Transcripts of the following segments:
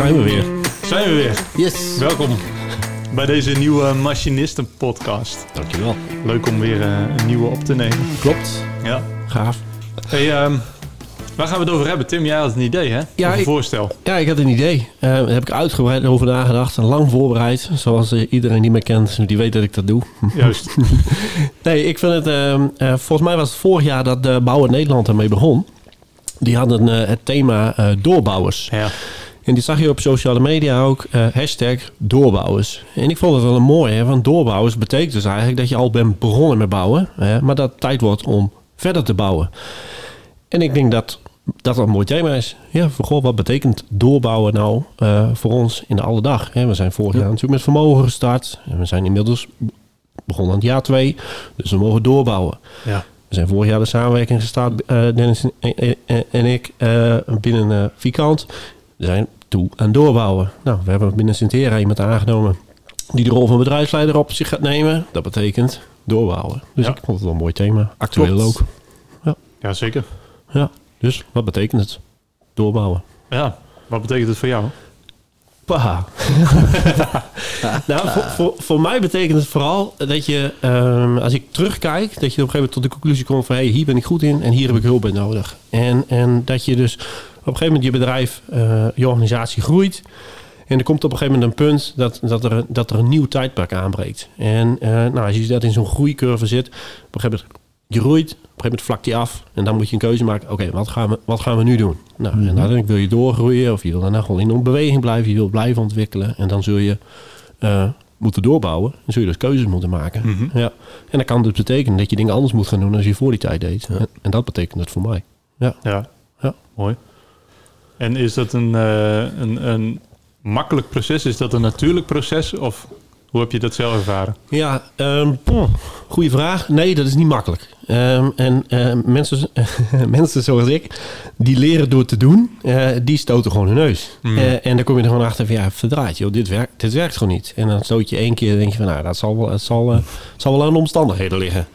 zijn we weer. Zijn we weer. Yes. Welkom bij deze nieuwe Machinisten podcast. Dankjewel. Leuk om weer eh, een nieuwe op te nemen. Klopt. Ja. Gaaf. Hey, ehm, waar gaan we het over hebben? Tim, jij had een idee, hè? Ja, Of een ik- voorstel. Ja, ik had een idee. Eh, daar heb ik uitgebreid over nagedacht. en Lang voorbereid. Zoals eh, iedereen die me kent, die weet dat ik dat doe. Juist. Nee, ik vind het... ehm, eh, volgens mij was het vorig jaar dat de Bouwen Nederland ermee begon. Die hadden het thema doorbouwers. ja. En die zag je op sociale media ook. eh, hashtag doorbouwers. En ik vond het wel een mooie. Hè, want doorbouwers betekent dus eigenlijk dat je al bent begonnen met bouwen. Hè, maar dat het tijd wordt om verder te bouwen. En ik denk dat dat een mooi thema is. Ja, voor goh, wat betekent doorbouwen nou eh, voor ons in de alledag? Hè, we zijn vorig jaar natuurlijk met vermogen gestart. En we zijn inmiddels begonnen aan het jaar twee. Dus we mogen doorbouwen. ja. We zijn vorig jaar de samenwerking gestart, eh, Dennis en, ik, binnen Vikant. We zijn toe aan doorbouwen. Nou, we hebben binnen Sintera iemand aangenomen die de rol van bedrijfsleider op zich gaat nemen. Dat betekent doorbouwen. Dus Ja. ik vond het wel een mooi thema. Actueel Klopt. ook. ja, zeker. Ja, dus wat betekent het? Doorbouwen. Ja. Wat betekent het voor jou? Paha. nou, voor, voor, voor mij betekent het vooral dat je, ehm, als ik terugkijk, dat je op een gegeven moment tot de conclusie komt van, hé, hey, hier ben ik goed in en hier heb ik hulp bij nodig. En, en dat je dus een gegeven moment je bedrijf, eh, je organisatie groeit. En er komt op een gegeven moment een punt dat, dat, er, dat er een nieuw tijdperk aanbreekt. En eh, nou, als je dat in zo'n groeicurve zit, op een gegeven moment je groeit, op een gegeven moment vlakt die af. En dan moet je een keuze maken. Oké, wat, gaan we, wat gaan we nu doen? Nou, en uiteindelijk wil je doorgroeien. Of je wil daarna gewoon in een beweging blijven. Je wil blijven ontwikkelen. En dan zul je eh, moeten doorbouwen. Dan zul je dus keuzes moeten maken. Mhm. Ja. En dat kan dus betekenen dat je dingen anders moet gaan doen als je voor die tijd deed. En, en dat betekent het voor mij. Ja. Ja. Ja. Mooi. En is dat een, eh, een, een makkelijk proces? Is dat een natuurlijk proces? Of hoe heb je dat zelf ervaren? Ja, um, goede vraag. Nee, dat is niet makkelijk. Ehm, en eh, mensen, mensen zoals ik, die leren door te doen, eh, die stoten gewoon hun neus. Mm. Eh, en dan kom je er gewoon achter van, ja, verdraaid, joh, dit, werkt, dit werkt gewoon niet. En dan stoot je één keer en denk je van, nou, dat zal wel, het zal, zal wel aan de omstandigheden liggen.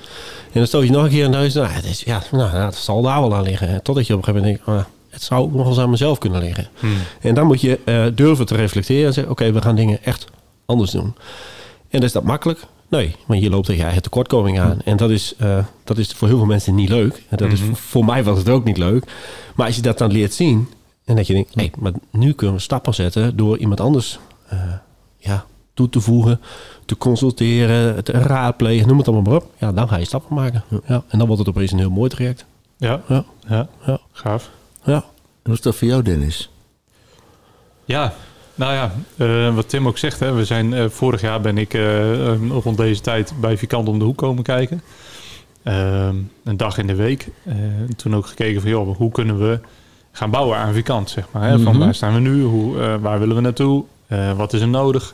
En dan stoot je nog een keer de neus, nou, ja, nou, dat zal daar wel aan liggen. Totdat je op een gegeven moment denkt, ah, het zou nog eens aan mezelf kunnen liggen. Hmm. En dan moet je eh, durven te reflecteren en zeggen: Oké, we gaan dingen echt anders doen. En is dat makkelijk? Nee, want je loopt tegen je eigen tekortkoming aan. En dat is, eh, dat is voor heel veel mensen niet leuk. En dat is, Mhm. voor mij was het ook niet leuk. Maar als je dat dan leert zien en dat je denkt: hé, maar nu kunnen we stappen zetten door iemand anders eh, ja, toe te voegen, te consulteren, te raadplegen, noem het allemaal maar op. Ja, dan ga je stappen maken. Ja, en dan wordt het opeens een heel mooi traject. Ja. Ja, Ja. ja, Gaaf. Ja. En hoe is dat voor jou, Dennis? Ja, nou ja, eh, wat Tim ook zegt, hè, we zijn, eh, vorig jaar ben ik eh, rond deze tijd bij Vikant om de hoek komen kijken. Ehm, een dag in de week. Eh, toen ook gekeken van, joh, hoe kunnen we gaan bouwen aan Vikant, zeg maar. Hè? Van Mhm. waar staan we nu? Hoe, waar willen we naartoe? Wat is er nodig?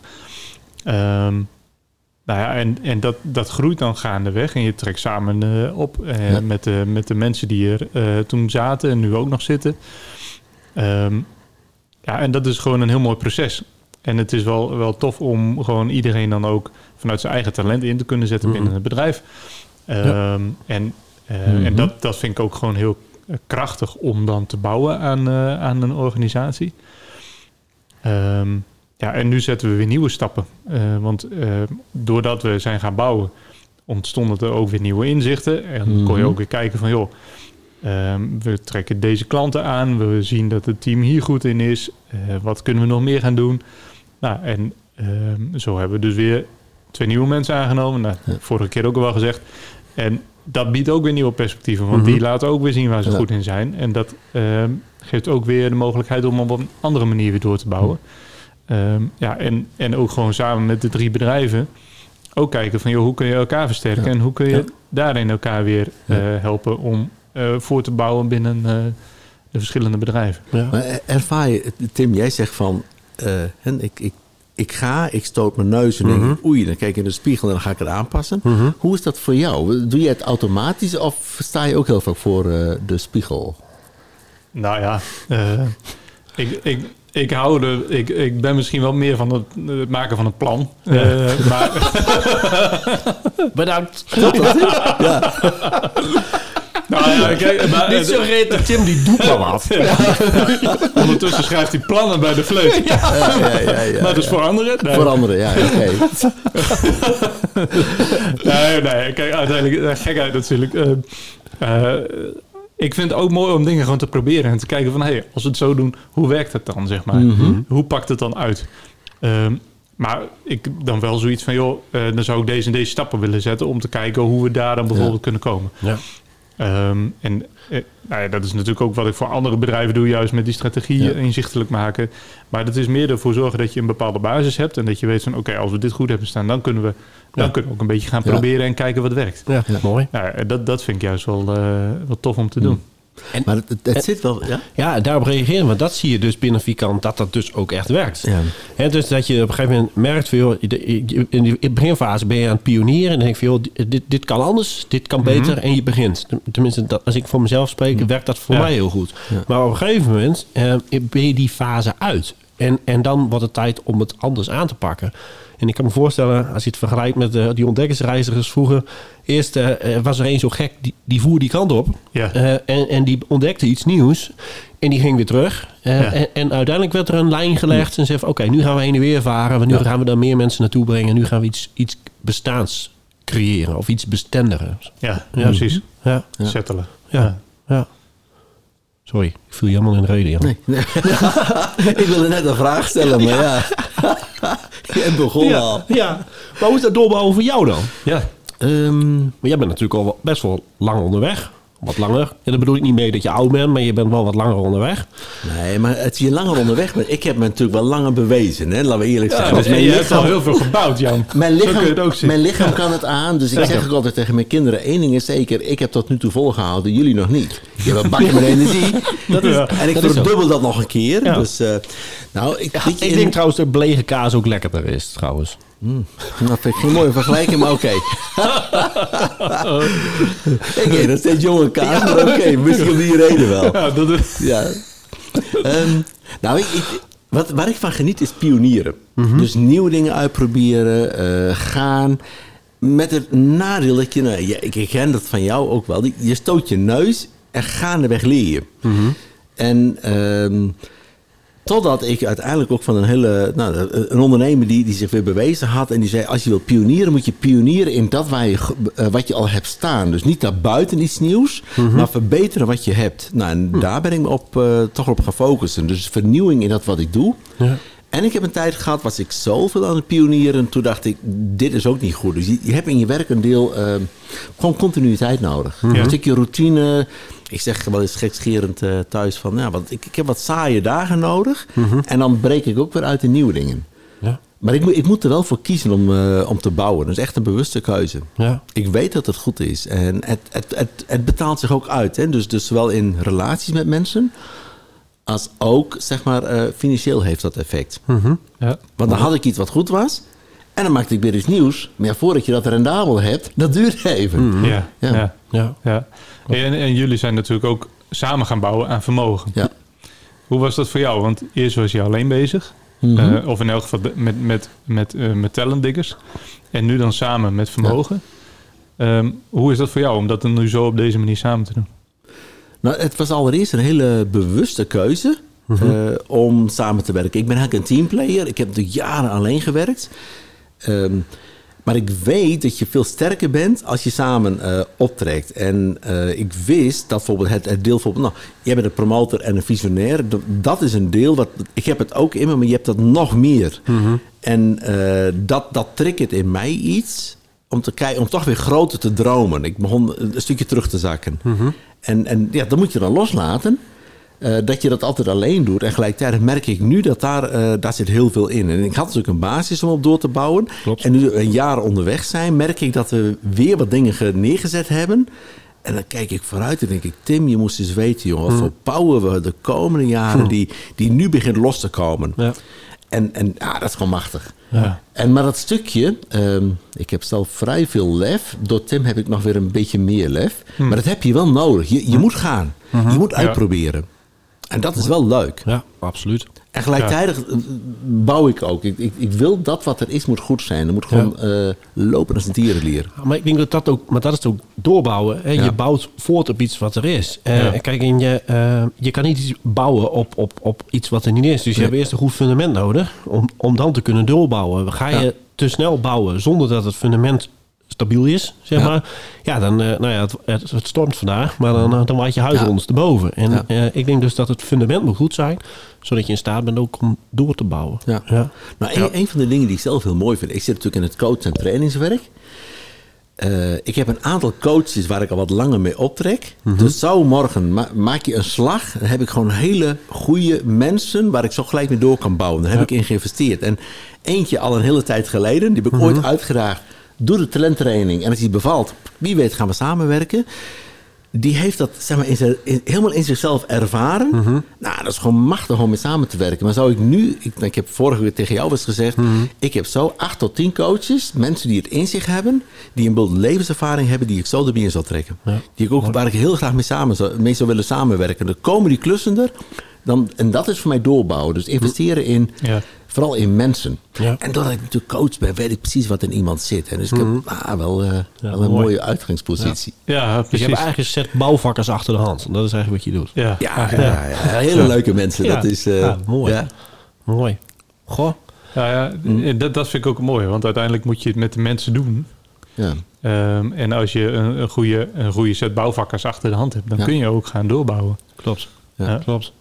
Ehm, nou ja, en, en dat, dat groeit dan gaandeweg. En je trekt samen eh, op eh, Ja. met, de, met de mensen die er eh, toen zaten en nu ook nog zitten. Ehm, ja, en dat is gewoon een heel mooi proces. En het is wel, wel tof om gewoon iedereen dan ook vanuit zijn eigen talent in te kunnen zetten binnen het bedrijf. Ehm, En, en dat, dat vind ik ook gewoon heel krachtig om dan te bouwen aan, aan een organisatie. Ehm, ja, en nu zetten we weer nieuwe stappen. Eh, want eh, doordat we zijn gaan bouwen, ontstonden er ook weer nieuwe inzichten. En kon je Mhm. ook weer kijken van, joh, ehm, we trekken deze klanten aan. We zien dat het team hier goed in is. Eh, wat kunnen we nog meer gaan doen? Nou, en ehm, zo hebben we dus weer twee nieuwe mensen aangenomen. Nou, Ja. vorige keer ook al wel gezegd. En dat biedt ook weer nieuwe perspectieven. Want Mhm. die laten ook weer zien waar ze Ja. goed in zijn. En dat ehm, geeft ook weer de mogelijkheid om op een andere manier weer door te bouwen. Ehm, ja, en, en ook gewoon samen met de drie bedrijven ook kijken van joh, hoe kun je elkaar versterken Ja. en hoe kun je Ja. daarin elkaar weer Ja. eh, helpen om eh, voor te bouwen binnen eh, de verschillende bedrijven. ja. Maar er- ervaar je, Tim, jij zegt van, eh, hè, ik, ik, ik ga, ik stoot mijn neus en denk Mhm. ik, oei, dan kijk ik in de spiegel en dan ga ik het aanpassen. Mhm. Hoe is dat voor jou? Doe je het automatisch of sta je ook heel vaak voor eh, de spiegel? Nou ja, eh, ik, ik, ik hou er, ik, ik ben misschien wel meer van het, het maken van een plan. Eh, maar Bedankt. ja. nou Nou ja, kijk, maar, Niet zo reet, Tim die doet maar wat. Ondertussen schrijft hij plannen bij de fleut. Ja, ja, ja, ja, maar dus voor anderen? Nee. Voor anderen, ja, oké. nee, nee, kijk, uiteindelijk, eh, gekheid natuurlijk. eh, eh, ik vind het ook mooi om dingen gewoon te proberen en te kijken van, hé, hey, als we het zo doen, hoe werkt het dan, zeg maar? Mhm. Hoe pakt het dan uit? Ehm, maar ik dan wel zoiets van, joh, eh, dan zou ik deze en deze stappen willen zetten om te kijken hoe we daar dan bijvoorbeeld Ja. kunnen komen. Ja. Ehm, en eh, nou ja, dat is natuurlijk ook wat ik voor andere bedrijven doe, juist met die strategie Ja. inzichtelijk maken. Maar dat is meer ervoor zorgen dat je een bepaalde basis hebt en dat je weet van, oké, als we dit goed hebben staan, dan kunnen we, dan Ja. kunnen we ook een beetje gaan Ja. proberen en kijken wat werkt. Ja, mooi. Nou, ja, dat, dat vind ik juist wel, eh, wel tof om te doen. Maar het, het, het zit wel, ja? Ja, en daarop reageren. Want dat zie je dus binnen Vikant, dat dat dus ook echt werkt. Ja. Dus dat je op een gegeven moment merkt, van, joh, in de beginfase ben je aan het pionieren. En dan denk je, joh, dit, dit kan anders, dit kan beter. En je begint. Tenminste, dat, als ik voor mezelf spreek, werkt dat voor mij heel goed. Maar op een gegeven moment eh, ben je die fase uit. En, en dan wordt het tijd om het anders aan te pakken. En ik kan me voorstellen, als je het vergelijkt met eh, die ontdekkingsreizigers vroeger. Eerst eh, eh, was er één zo gek, die, die voer die kant op. Ja. Eh, en, en die ontdekte iets nieuws. En die ging weer terug. Ja. en, en uiteindelijk werd er een lijn gelegd. En zei van, oké, nu gaan we heen en weer varen. Want nu Ja. gaan we daar meer mensen naartoe brengen. Nu gaan we iets, iets bestaans creëren. Of iets bestenderen. Ja, Ja. precies. Ja, Ja. Settelen. ja, ja. Sorry, ik viel je helemaal in de reden. Nee. ik wilde net een vraag stellen, maar ja. Je begon ja, al. ja. Maar hoe is dat doorbouwen voor jou dan? Ja, Ehm, Maar jij bent natuurlijk al best wel lang onderweg. Wat langer. En daar bedoel ik niet mee dat je oud bent, maar je bent wel wat langer onderweg. nee, maar het is je langer onderweg. Maar ik heb me natuurlijk wel langer bewezen, hè? laten we eerlijk zijn. ja Dus mijn je hebt al heel veel gebouwd, Jan. mijn, Zo kun je lichaam, het ook zien. mijn lichaam kan het aan. Dus ik zeg ook altijd tegen mijn kinderen: één ding is zeker, ik heb tot nu toe volgehouden, jullie nog niet. Je hebt een bakje met energie. Dat is- Ja. En ik dat verdubbel dat nog een keer. Ja. Dus, eh, nou, ik, ik in- denk trouwens dat belegen kaas ook lekkerder is, trouwens. Dat vind ik geen mooie vergelijking, maar oké. Oké, dat is jonge kaas, maar oké, misschien om die reden wel. Ja, dat is, Ja. Ehm, nou, ik, ik- wat, waar ik van geniet is pionieren. Dus nieuwe dingen uitproberen, eh, gaan. Met het nadeel dat je, nou, ja, ik herken dat van jou ook wel. Je stoot je neus en gaandeweg leer je. En ehm, totdat ik uiteindelijk ook van een hele, nou, een ondernemer die, die zich weer bewezen had. En die zei, als je wilt pionieren, moet je pionieren in dat waar je, eh, wat je al hebt staan. Dus niet naar buiten iets nieuws, maar verbeteren wat je hebt. Nou, en daar ben ik me op, eh, toch op gaan focussen. Dus vernieuwing in dat wat ik doe. Ja. En ik heb een tijd gehad, was ik zoveel aan het pionieren. Toen dacht ik, dit is ook niet goed. Dus je, je hebt in je werk een deel eh, gewoon continuïteit nodig. Een stukje routine. Ik zeg wel eens gekscherend eh, thuis van, ja, want ik, ik heb wat saaie dagen nodig. En dan breek ik ook weer uit de nieuwe dingen. Ja. Maar ik, moet- ik moet er wel voor kiezen om, eh, om te bouwen. Dat is echt een bewuste keuze. Ja. Ik weet dat het goed is. En het, het, het, het betaalt zich ook uit. Hè? Dus, dus zowel in relaties met mensen... als ook, zeg maar, eh, financieel heeft dat effect. ja. Want dan had ik iets wat goed was... en dan maakte ik weer iets nieuws. Maar ja, voordat je dat rendabel hebt, dat duurt even. Ja, Ja. ja. Ja. ja. En, en jullie zijn natuurlijk ook samen gaan bouwen aan vermogen. Ja. Hoe was dat voor jou? Want eerst was je alleen bezig. Mhm. Eh, of in elk geval met, met, met, eh met talentdiggers. En nu dan samen met vermogen. Ehm, hoe is dat voor jou om dat dan nu zo op deze manier samen te doen? Nou, het was allereerst een hele bewuste keuze eh, om samen te werken. Ik ben eigenlijk een teamplayer. Ik heb natuurlijk jaren alleen gewerkt. Ehm, maar ik weet dat je veel sterker bent als je samen eh, optrekt. En eh, ik wist dat bijvoorbeeld het, het deel van... Nou, jij bent een promotor en een visionair. Dat is een deel wat... Ik heb het ook in me, maar je hebt dat nog meer. En eh, dat, dat triggert in mij iets om, te kijken, om toch weer groter te dromen. Ik begon een stukje terug te zakken. En, en ja, dan moet je dan loslaten. eh, dat je dat altijd alleen doet. En gelijkertijd merk ik nu dat daar, eh, daar zit heel veel in. En ik had natuurlijk een basis om op door te bouwen. Klopt. En nu we een jaar onderweg zijn, merk ik dat we weer wat dingen ge- neergezet hebben. En dan kijk ik vooruit en denk ik, Tim, je moest eens weten, jongen, wat voor power we de komende jaren, die, die nu begint los te komen. Ja. En, en ja, dat is gewoon machtig. Ja. En maar dat stukje, ehm, ik heb zelf vrij veel lef. Door Tim heb ik nog weer een beetje meer lef. Maar dat heb je wel nodig. Je, je moet gaan. Je moet uitproberen. En dat is wel leuk. Ja, absoluut. En gelijktijdig eh, bouw ik ook. Ik, ik, ik wil dat wat er is, moet goed zijn. Er moet gewoon eh, lopen als een. Maar ik denk dat dat ook, maar dat is ook doorbouwen. Hè? Ja. Je bouwt voort op iets wat er is. Eh, Ja. Kijk, en je, je kan niet iets bouwen op, op, op iets wat er niet is. Dus je hebt eerst een goed fundament nodig om, om dan te kunnen doorbouwen. Ga je Ja. te snel bouwen zonder dat het fundament stabiel is, zeg Ja. maar. Ja, dan, eh, nou ja, het, het, stormt vandaag, maar dan, eh, dan waait je huis Ja. ondersteboven. En Ja. eh, ik denk dus dat het fundament moet goed zijn, zodat je in staat bent ook om door te bouwen. Ja. Ja. Nou, een, een van de dingen die ik zelf heel mooi vind. Ik zit natuurlijk in het coach- en trainingswerk. Eh, ik heb een aantal coaches waar ik al wat langer mee optrek. Dus zo morgen ma- maak je een slag. Dan heb ik gewoon hele goede mensen waar ik zo gelijk mee door kan bouwen. Daar heb ik in geïnvesteerd. En eentje al een hele tijd geleden. Die heb ik ooit uitgedaagd. Doe de talenttraining. En als die bevalt, wie weet gaan we samenwerken. Die heeft dat zeg maar, in zijn, in- helemaal in zichzelf ervaren. Nou, dat is gewoon machtig om mee samen te werken. Maar zou ik nu... Ik, ik heb vorige week tegen jou eens gezegd... ik heb zo acht tot tien coaches, mensen die het in zich hebben... die een bepaalde levenservaring hebben... die ik zo erbij in zal trekken. Die ik ook, waar ik heel graag mee, samen zou, mee zou willen samenwerken. Dan komen die klussen er. Dan, en dat is voor mij doorbouwen. Dus investeren in... Ja. Vooral in mensen. Ja. En doordat ik natuurlijk coach ben, weet ik precies wat in iemand zit. En dus ik heb ah, wel, eh, wel een mooi. mooie uitgangspositie. Ja, Dus je precies. hebt eigenlijk een set bouwvakkers achter de hand. En dat is eigenlijk wat je doet. Ja. Ja, ja, ja, hele leuke mensen. Ja. Dat is, eh, Ja, mooi. ja. Mooi. Goh. Ja, ja, Mm. dat, dat vind ik ook mooi, want uiteindelijk moet je het met de mensen doen. Ja. Ehm, en als je een, een, goede, een goede set bouwvakkers achter de hand hebt, dan Ja. kun je ook gaan doorbouwen. Klopt. Ja. Ja. Klopt.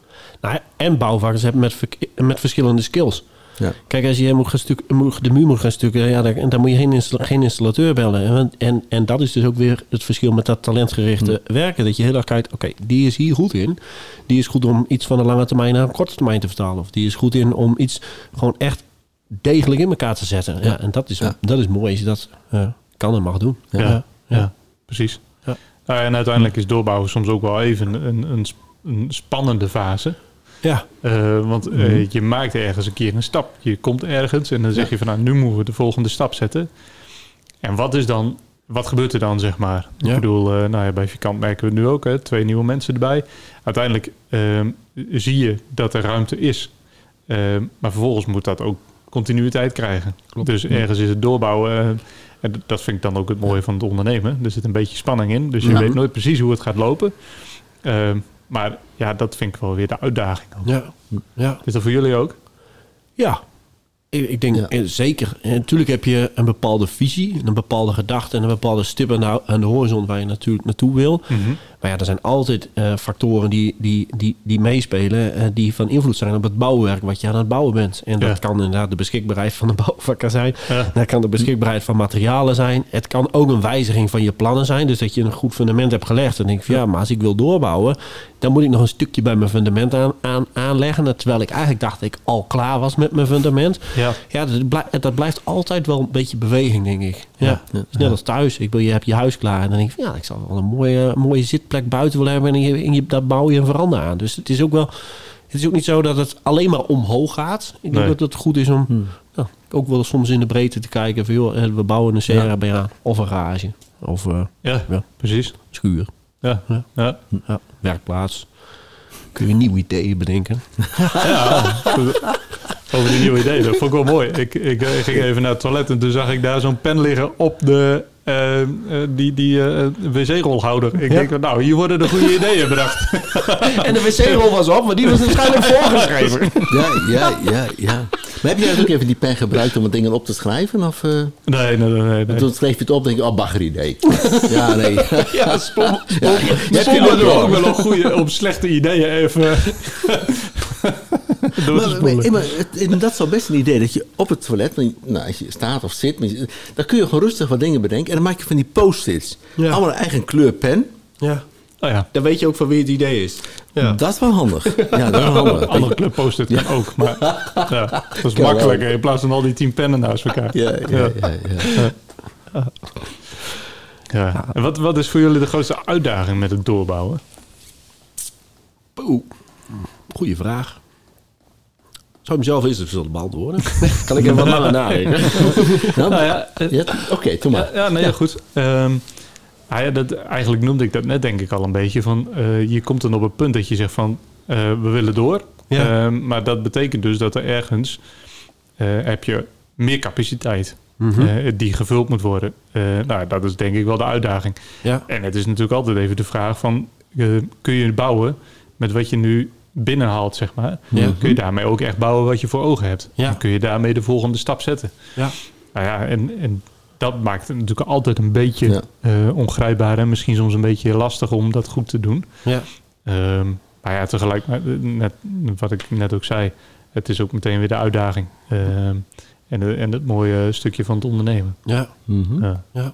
Nou, en bouwvakkers hebben met, verk- met verschillende skills. Ja. Kijk, als je moet gaan stuk, moet- de muur moet gaan stukken, ja, dan, dan moet je geen, installa- geen installateur bellen. En, en, en dat is dus ook weer het verschil met dat talentgerichte werken. Dat je heel erg kijkt, oké, die is hier goed in. Die is goed om iets van een lange termijn naar een korte termijn te vertalen. Of die is goed in om iets gewoon echt degelijk in elkaar te zetten. Ja, en dat is, Ja. dat is mooi als je dat eh, kan en mag doen. Ja, Ja. ja. precies. Ja. Nou, en uiteindelijk is doorbouwen soms ook wel even een, een spannende fase. Ja. Eh, want eh, je maakt ergens een keer een stap. Je komt ergens en dan zeg je van nou, nu moeten we de volgende stap zetten. En wat is dan, wat gebeurt er dan, zeg maar? Ja. Ik bedoel, eh, nou ja, bij Vikant merken we nu ook, hè, twee nieuwe mensen erbij. Uiteindelijk ehm, zie je dat er ruimte is. Ehm, maar vervolgens moet dat ook continuïteit krijgen. Dus ergens is het doorbouwen. en dat vind ik dan ook het mooie van het ondernemen. Er zit een beetje spanning in. Dus je Ja. weet nooit precies hoe het gaat lopen. Ehm, maar ja, dat vind ik wel weer de uitdaging. ook. Ja. ja. Is dat voor jullie ook? Ja, ik, ik denk Ja. eh, zeker. En natuurlijk heb je een bepaalde visie, een bepaalde gedachte en een bepaalde stip aan de, aan de horizon waar je natuurlijk naartoe wil. Maar ja, er zijn altijd eh, factoren die, die, die, die meespelen, eh, die van invloed zijn op het bouwwerk wat je aan het bouwen bent. En dat Ja. kan inderdaad de beschikbaarheid van de bouwvakker zijn. Ja. Dat kan de beschikbaarheid van materialen zijn. Het kan ook een wijziging van je plannen zijn. Dus dat je een goed fundament hebt gelegd. En denk ik van ja, maar als ik wil doorbouwen, dan moet ik nog een stukje bij mijn fundament aan, aan, aanleggen. Terwijl ik eigenlijk dacht ik al klaar was met mijn fundament. Ja. Ja, dat, blij- dat blijft altijd wel een beetje beweging, denk ik. Ja, net als thuis. Ik wil, je hebt je huis klaar. En dan denk ik van ja, ik zou wel een mooie, mooie zitplek buiten willen hebben. En je, en je, daar bouw je een veranda aan. Dus het is ook wel... Het is ook niet zo dat het alleen maar omhoog gaat. Ik denk Nee. dat het goed is om nou, ook wel soms in de breedte te kijken. Van, joh, eh, we bouwen een CRB aan. Of een garage. Of eh Ja, Ja. precies. schuur. Ja. Ja. Ja. Ja, werkplaats. Kun je nieuwe ideeën bedenken. Ja, over die nieuwe ideeën. Dat vond ik wel mooi. Ik, ik, eh, ging even naar het toilet en toen zag ik daar zo'n pen liggen op de, eh, eh, die, die eh, wc-rolhouder. Ik Ja. denk, nou, hier worden de goede ideeën bedacht. En de wc-rol was op, maar die was waarschijnlijk voorgeschreven. Ja, ja, ja, ja. Maar heb jij ook even die pen gebruikt om wat dingen op te schrijven? Of, eh, Nee, nee, nee. nee, nee. Toen schreef je het op en denk je, oh, bagger idee. ja, nee. Ja, stom. Ja, Je ook wel. een goede om slechte ideeën even Maar, maar, het- dat is wel best een idee dat je op het toilet, nou, als je staat of zit, dan kun je gewoon rustig wat dingen bedenken. En dan maak je van die post-its. Ja. Allemaal een eigen kleur pen. Ja, Oh ja, dan weet je ook van wie het idee is. Ja. Dat is wel handig. Ja, dat is wel handig. andere club post kan ook. Maar ja, dat is Kan makkelijker in plaats van al die tien pennen naast elkaar. Ja, ja, ja, ja. Ja. En wat, wat is voor jullie de grootste uitdaging met het doorbouwen? Oeh, goeie vraag. Zou mezelf even zullen beantwoorden? kan ik even wat langer nadenken? Nou, Nou ja, eh, ja, Oké, doe maar. Ja, ja, nee, goed. Ehm, ah ja, dat, eigenlijk noemde ik dat net denk ik al een beetje. Van, eh, je komt dan op het punt dat je zegt van... eh, we willen door. Ja. Ehm, maar dat betekent dus dat er ergens heb je meer capaciteit Mhm. die gevuld moet worden. Nou, dat is denk ik wel de uitdaging. ja. En het is natuurlijk altijd even de vraag van... kun je bouwen met wat je nu binnenhaalt, zeg maar? Ja. Kun je daarmee ook echt bouwen wat je voor ogen hebt? Ja. En kun je daarmee de volgende stap zetten? Ja. Nou ja, en, en dat maakt het natuurlijk altijd een beetje Ja. eh, ongrijpbaar... en misschien soms een beetje lastig om dat goed te doen. Ja. Ehm, maar ja, tegelijk, maar, eh, net, wat ik net ook zei... het is ook meteen weer de uitdaging. Ehm, en, de- en het mooie stukje van het ondernemen. Ja. Mhm. Ja. Ja.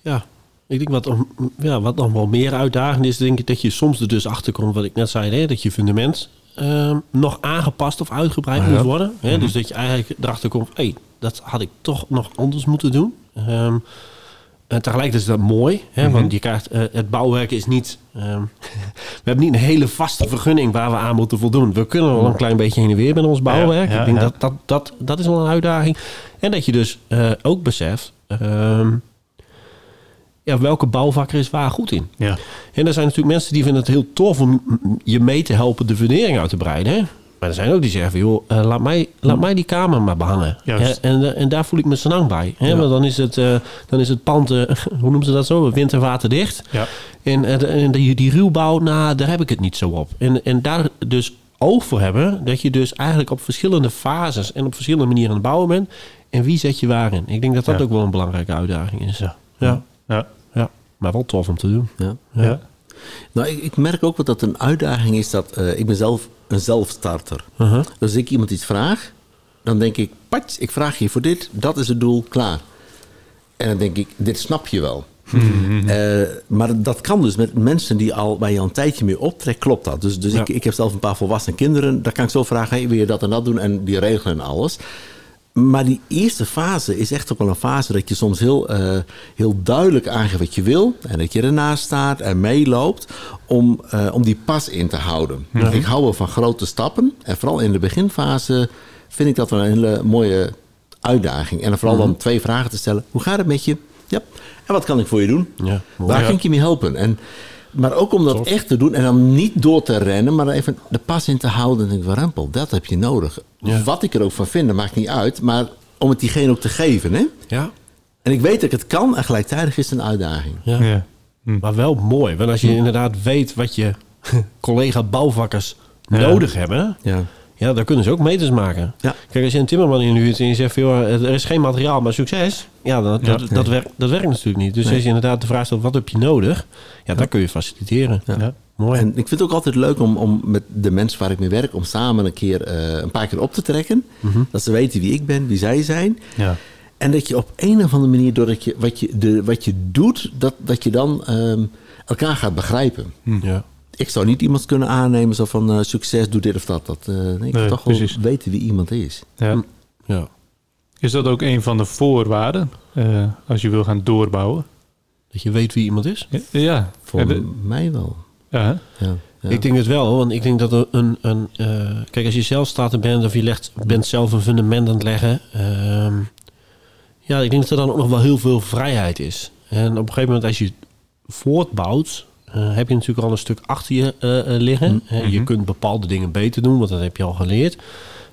Ja. Ik denk wat, nog- ja, wat nog wel meer uitdagend is, denk ik dat je soms er dus achter komt, wat ik net zei, hè, dat je fundament ehm, nog aangepast of uitgebreid Ja. moet worden. Hè? Dus dat je eigenlijk erachter komt, hé, dat had ik toch nog anders moeten doen. Ehm, en tegelijkertijd is dat mooi, hè, Mhm. want je krijgt, eh, het bouwwerk is niet... ehm, we hebben niet een hele vaste vergunning waar we aan moeten voldoen. We kunnen wel een klein beetje heen en weer met ons bouwwerk. ja, ik denk dat, dat, dat, dat is wel een uitdaging. En dat je dus eh, ook beseft... ja, welke bouwvakker is waar goed in. Ja. En er zijn natuurlijk mensen die vinden het heel tof om je mee te helpen de fundering uit te breiden. Hè? Maar er zijn ook die zeggen, van, joh, eh, laat, mij, laat mij die kamer maar behangen. Juist. Hè? En, eh, en daar voel ik me senang bij. Hè? Ja. Want dan is het, eh, dan is het pand, hoe noemen ze dat zo, wind- en waterdicht. Ja. En, en die, die ruwbouw, nou, daar heb ik het niet zo op. En, en daar dus oog voor hebben, dat je dus eigenlijk op verschillende fases en op verschillende manieren aan het bouwen bent. En wie zet je waarin? Ik denk dat dat Ja. ook wel een belangrijke uitdaging is. Ja, ja, Ja. ja. Maar wel tof om te doen. Ja. Ja. Nou, ik, ik merk ook wel dat een uitdaging is dat eh, ik ben zelf een zelfstarter. Uh-huh. Dus als ik iemand iets vraag, dan denk ik, patch, ik vraag je voor dit, dat is het doel, klaar. En dan denk ik, dit snap je wel. Eh, maar dat kan dus met mensen die al bij je al een tijdje mee optrekt, klopt dat. Dus, dus Ja. ik, ik heb zelf een paar volwassen kinderen, daar kan ik zo vragen, hey, wil je dat en dat doen? En die regelen alles. Maar die eerste fase is echt ook wel een fase dat je soms heel, eh, heel duidelijk aangeeft wat je wil. En dat je ernaast staat en meeloopt om, eh, om die pas in te houden. Ik hou wel van grote stappen. En vooral in de beginfase vind ik dat wel een hele mooie uitdaging. En vooral dan twee vragen te stellen. Hoe gaat het met je? Ja. En wat kan ik voor je doen? Ja. Waar kan ik je mee helpen? En, maar ook om dat echt te doen en dan niet door te rennen, maar even de pas in te houden. En denk ik, warempel, dat heb je nodig. Ja. Wat ik er ook van vind, dat maakt niet uit. Maar om het diegene ook te geven. Hè? Ja, En ik weet dat ik het kan en gelijktijdig is het een uitdaging. ja. Ja. Hm. Maar wel mooi. Want als je inderdaad weet wat je collega bouwvakkers Ja. nodig hebben... Ja. Ja, daar kunnen ze ook meters maken. Ja. Kijk, als je een timmerman inhuurt en je zegt... Joh, er is geen materiaal, maar succes. Ja, Ja. dat, dat, werkt, dat werkt natuurlijk niet. Dus Nee. als je inderdaad de vraag stelt... wat heb je nodig? Ja, dat kun je faciliteren. Ja. Ja. Mooi. En ik vind het ook altijd leuk om, om met de mensen waar ik mee werk... om samen een keer eh, een paar keer op te trekken. Dat ze weten wie ik ben, wie zij zijn. Ja. En dat je op een of andere manier, doordat je wat je, de, wat je doet... dat, dat je dan ehm, elkaar gaat begrijpen. ja. Ik zou niet iemand kunnen aannemen zo van eh, succes, doe dit of dat. dat eh, nee, ik Nee, toch wel precies. weten wie iemand is. Ja. ja. Is dat ook een van de voorwaarden eh, als je wil gaan doorbouwen? Dat je weet wie iemand is. Ja. ja. Voor de- mij wel. ja? Ja, ja. Ik denk het wel, want ik denk dat er een... een eh, kijk, als je zelf staat bent of je legt, bent zelf een fundament aan het leggen... ehm, ja, ik denk dat er dan ook nog wel heel veel vrijheid is. En op een gegeven moment als je voortbouwt... eh, heb je natuurlijk al een stuk achter je eh, eh, liggen. Hè, Je kunt bepaalde dingen beter doen, want dat heb je al geleerd.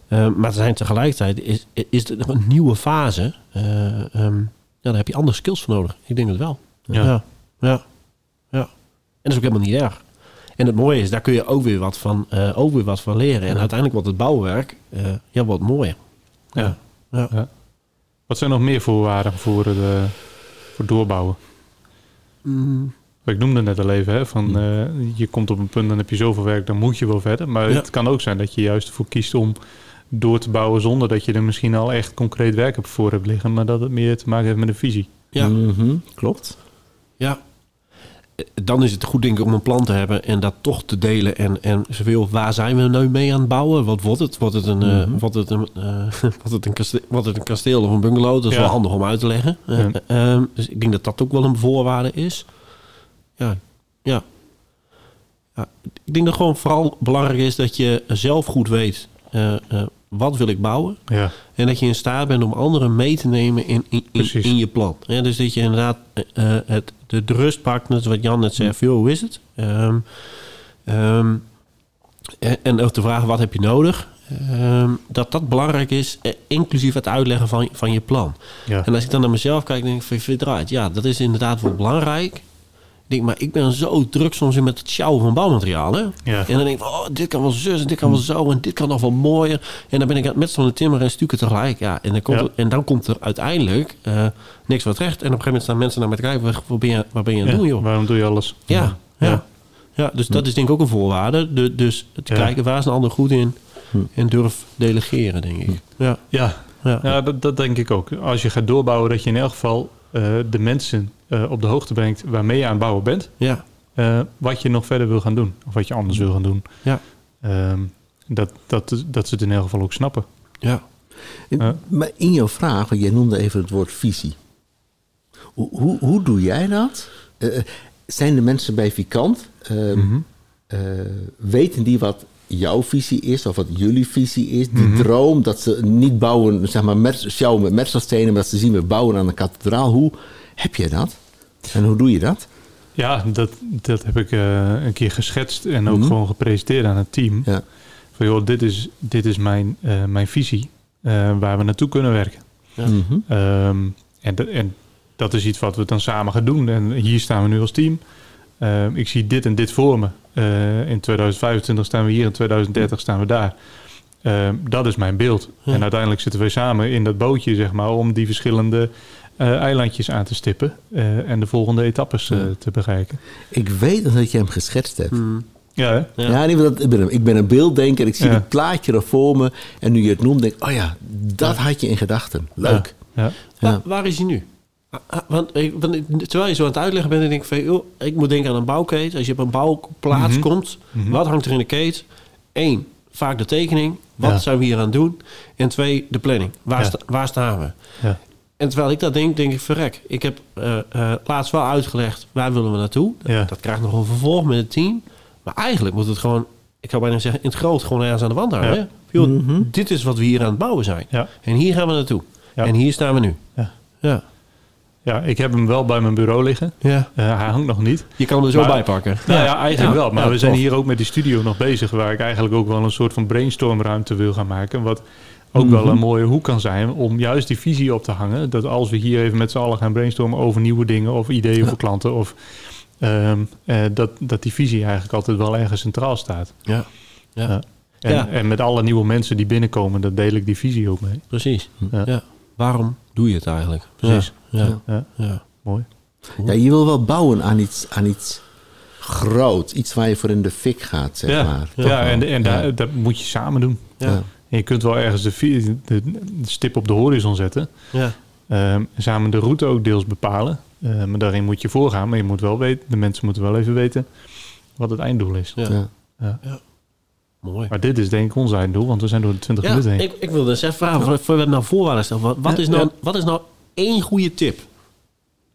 Maar er zijn tegelijkertijd is, is er een nieuwe fase. eh, ehm, ja, daar heb je andere skills voor nodig. Ik denk het wel. Ja. ja, ja. ja. En dat is ook helemaal niet erg. En het mooie is, daar kun je ook weer wat van, ook weer wat van leren. En uiteindelijk wordt het bouwwerk eh, ja, wat mooier. Ja. Ja. Ja. Wat zijn nog meer voorwaarden voor, de, voor doorbouwen? Mm, Ik noemde net al even, hè, van, eh, je komt op een punt, dan heb je zoveel werk, dan moet je wel verder. Maar Ja. het kan ook zijn dat je juist ervoor kiest om door te bouwen zonder dat je er misschien al echt concreet werk op voor hebt liggen, maar dat het meer te maken heeft met een visie. ja, Mhm, klopt. ja. Eh, Dan is het goed denk ik om een plan te hebben en dat toch te delen. En, en zoveel, waar zijn we nu mee aan het bouwen? Wat wordt het? Wordt het een, eh, wordt het een, wordt het een, kasteel, wordt het een kasteel of een bungalow? Dat is Ja. wel handig om uit te leggen. Eh, Ja. eh, ehm, dus ik denk dat dat ook wel een voorwaarde is. Ja, ja. ja. Ik denk dat gewoon vooral belangrijk is dat je zelf goed weet... eh, eh, wat wil ik bouwen? Ja, En dat je in staat bent om anderen mee te nemen in, in, in, je plan. Ja, dus dat je inderdaad eh, het, de, de rust pakt, net wat Jan net zei. hoe is het? Ehm, ehm, En, en ook de vraag, wat heb je nodig? Ehm, dat dat belangrijk is, eh, inclusief het uitleggen van, van je plan. Ja. En als ik dan naar mezelf kijk, denk ik van, verdraaid. Ja, dat is inderdaad wel belangrijk. Ik denk, maar ik ben zo druk soms in met het sjouwen van bouwmaterialen. Ja. En dan denk ik, oh, dit kan wel zus en dit kan wel zo en dit kan nog wel mooier. En dan ben ik aan het met zo'n timmer en stukken tegelijk. Ja, en, dan komt Ja. Er, en dan komt er uiteindelijk eh, niks wat recht. En op een gegeven moment staan mensen naar me te kijken, wat- wat ben je, wat ben je aan het Ja, doen, joh? Waarom doe je alles? Ja, ja. Ja. ja. dus dat is denk ik ook een voorwaarde. De, dus te Ja. kijken, waar is een ander goed in? Hm. En durf delegeren, denk ik. Ja, Ja, ja. ja dat, dat denk ik ook. Als je gaat doorbouwen, dat je in elk geval eh, de mensen eh, op de hoogte brengt waarmee je aan het bouwen bent. ja. eh, wat je nog verder wil gaan doen. Of wat je anders wil gaan doen. Ja. Ehm, dat, dat, dat ze het in elk geval ook snappen. ja. Ja. Maar in jouw vraag, want jij noemde even het woord visie. Hoe, hoe, hoe doe jij dat? Eh, eh, zijn de mensen bij Vikant, ehm, Mhm. eh, weten die wat jouw visie is of wat jullie visie is? Die Mhm. droom dat ze niet bouwen, zeg maar, met, sjouwen met metselstenen, maar dat ze zien we bouwen aan een kathedraal. Hoe heb je dat? En hoe doe je dat? Ja, dat, dat heb ik eh, een keer geschetst en ook Mhm. gewoon gepresenteerd aan het team. Ja. Van joh, dit is, dit is mijn, eh, mijn visie eh, waar we naartoe kunnen werken. Ja. Mhm. Ehm, en, en dat is iets wat we dan samen gaan doen. En hier staan we nu als team. Ehm, ik zie dit en dit voor me. Eh, in 2025 staan we hier, in 2030 staan we daar. Ehm, dat is mijn beeld. Ja. En uiteindelijk zitten we samen in dat bootje, zeg maar, om die verschillende eh, eilandjes aan te stippen. eh, en de volgende etappes eh, Ja. te bereiken. Ik weet dat je hem geschetst hebt. Hm. Ja, hè? Ja. Ja, in ieder geval dat, ik, ben een, ik ben een beelddenker. Ik zie Ja. het plaatje er voor me. En nu je het noemt, denk ik, oh ja, dat had je in gedachten. Leuk. Ja. Wa- Ja. waar is hij nu? Ah, ah, Want, terwijl je zo aan het uitleggen bent, denk ik van, joh, ik moet denken aan een bouwketen. Als je op een bouwplaats Mhm. komt, Mhm. wat hangt er in de keten? Eén, vaak de tekening. Wat Ja. zijn we hier aan het doen? En twee, de planning. Waar, Ja. sta- waar staan we? Ja. En terwijl ik dat denk, denk ik, verrek. Ik heb eh eh, laatst wel uitgelegd, waar willen we naartoe? Ja. Dat krijgt nog een vervolg met het team. Maar eigenlijk moet het gewoon, ik zou bijna zeggen, in het groot gewoon ergens aan de wand hangen. Ja. hè? Joh, Mhm. Dit is wat we hier aan het bouwen zijn. Ja. En hier gaan we naartoe. Ja. En hier staan we nu. Ja. Ja. ik heb hem wel bij mijn bureau liggen. ja. Eh, hij hangt nog niet. Je kan hem er zo Maar- bij pakken. Nou ja, eigenlijk Ja. wel. Maar Ja, we zijn tof. hier ook met die studio nog bezig, waar ik eigenlijk ook wel een soort van brainstormruimte wil gaan maken. Wat ook wel een mooie hoek kan zijn om juist die visie op te hangen. Dat als we hier even met z'n allen gaan brainstormen over nieuwe dingen of ideeën voor klanten, of, ehm, eh, dat, dat die visie eigenlijk altijd wel ergens centraal staat. Ja. Ja. Ja. En, Ja. en met alle nieuwe mensen die binnenkomen, dat deel ik die visie ook mee. Precies. Ja. Waarom doe je het eigenlijk? Precies. Ja. Ja. Ja, ja. mooi. Ja, je wil wel bouwen aan iets, aan iets groot. Iets waar je voor in de fik gaat, zeg ja, maar. ja, Toch en, wel. en daar, dat moet je samen doen. Ja. Ja. En je kunt wel ergens de, de stip op de horizon zetten. Ja. Ehm, samen de route ook deels bepalen. Ehm, maar daarin moet je voorgaan. Maar je moet wel weten, de mensen moeten wel even weten wat het einddoel is. Ja. Ja. Ja. Mooi. Maar dit is denk ik ons einddoel, want we zijn door de 20 Ja, minuten heen. ik, ik wilde eens even vragen, voor, voor we nou voorwaarden stellen. Wat, wat, is nou, wat is nou één goede tip?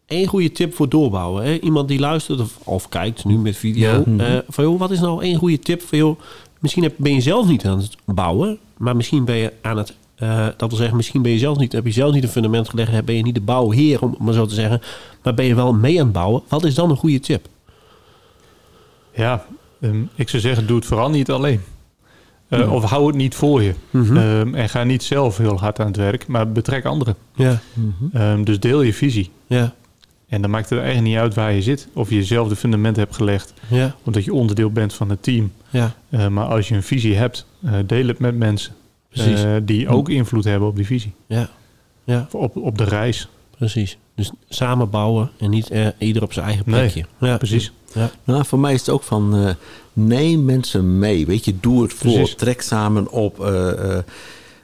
Eén goede tip voor doorbouwen. Hè? Iemand die luistert of, of kijkt nu met video. Ja. eh, van, joh, wat is nou één goede tip? Van, joh, misschien ben je zelf niet aan het bouwen. Maar misschien ben je aan het... eh, dat wil zeggen, misschien ben je zelf niet, heb je zelf niet een fundament gelegd. Ben je niet de bouwheer, om het maar zo te zeggen. Maar ben je wel mee aan het bouwen. Wat is dan een goede tip? Ja, ehm, ik zou zeggen, doe het vooral niet alleen. Eh, Ja. Of hou het niet voor je. Mhm. Ehm, en ga niet zelf heel hard aan het werk, maar betrek anderen. Ja, Ehm, dus deel je visie. ja, En dan maakt het eigenlijk niet uit waar je zit. Of je zelf de fundament hebt gelegd. ja, Omdat je onderdeel bent van het team. ja. Eh, maar als je een visie hebt, eh, deel het met mensen. Precies. eh, die ook invloed hebben op die visie. Ja, ja. Op, op de reis. Precies. Dus samen bouwen en niet eh, ieder op zijn eigen Nee, plekje. ja, precies. Ja, Nou, voor mij is het ook van eh, neem mensen mee. Weet je, doe het voor, Precies. trek samen op. eh, eh,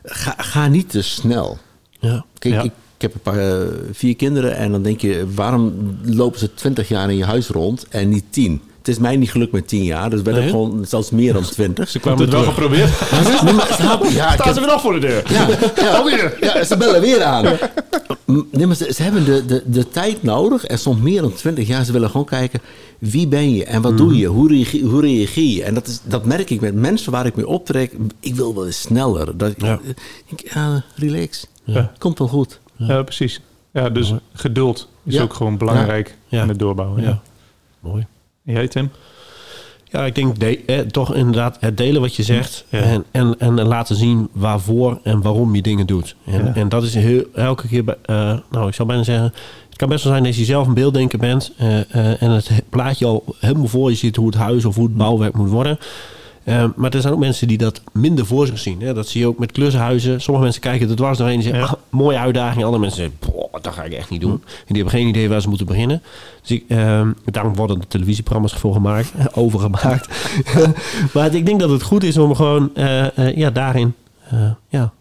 ga, ga niet te snel. ja, Kijk, Ja. ik, ik heb een paar, vier kinderen en dan denk je, waarom lopen ze twintig jaar in je huis rond en niet tien? Het is mij niet gelukt met tien jaar, dus ben ik gewoon zelfs meer dan twintig. Ze kwamen terug. geprobeerd. Nee, maar snap? Ja, ik heb- weer nog voor de deur. ja, ja, ja, ze bellen weer aan. Nee, maar ze, ze hebben de, de, de tijd nodig en soms meer dan twintig jaar. Ze willen gewoon kijken, wie ben je en wat doe je? Hoe reageer, hoe reageer je? En dat, is, dat merk ik met mensen waar ik mee optrek. Ik wil wel eens sneller. Dat, Ja. ik denk, ja, relax. Ja. Komt wel goed. Ja, precies. Ja, dus geduld is Ja. ook gewoon belangrijk Ja. in het doorbouwen. Ja. Ja. Mooi. Jij, Tim? Ja, ik denk de, eh, toch inderdaad het delen wat je zegt. Ja. En, en, en laten zien waarvoor en waarom je dingen doet. En, Ja. en dat is heel, elke keer, bij- eh, nou ik zou bijna zeggen... Het kan best wel zijn dat je zelf een beelddenker bent... eh, eh, en het plaatje al helemaal voor je ziet hoe het huis of hoe het bouwwerk moet worden. Maar er zijn ook mensen die dat minder voor zich zien. Hè? Dat zie je ook met klussenhuizen. Sommige mensen kijken er dwars doorheen en zeggen... Ja. "Ah, mooie uitdaging. Andere mensen zeggen... "Boah, dat ga ik echt niet doen. En die hebben geen idee waar ze moeten beginnen. Dus ik, eh, daarom worden de televisieprogramma's voor gemaakt. overgemaakt. maar ik denk dat het goed is om gewoon eh, eh, ja, daarin eh, ja,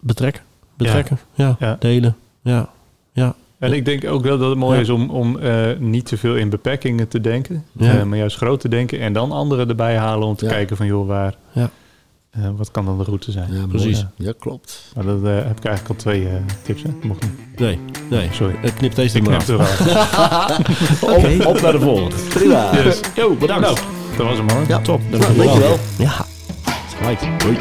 betrekken. Betrekken. Ja. Ja. Delen. Ja. Ja. En ik denk ook wel dat het mooi Ja. is om, om niet te veel in beperkingen te denken. Ja. maar juist groot te denken. En dan anderen erbij halen om te Ja. kijken van joh, waar, Ja. eh, wat kan dan de route zijn. Ja, Precies. Ja, klopt. Maar dat eh, heb ik eigenlijk al twee eh, tips. Hè? Mocht niet. Nee. Nee. Sorry. Het knipt deze Ik er maar knip af. er wel. Oké. Op naar de volgende. Prima. Yes. Yo, bedankt. Nou, dat was hem hoor. Ja, Top. Nou, dankjewel. Ja. Gelijk. Hoi.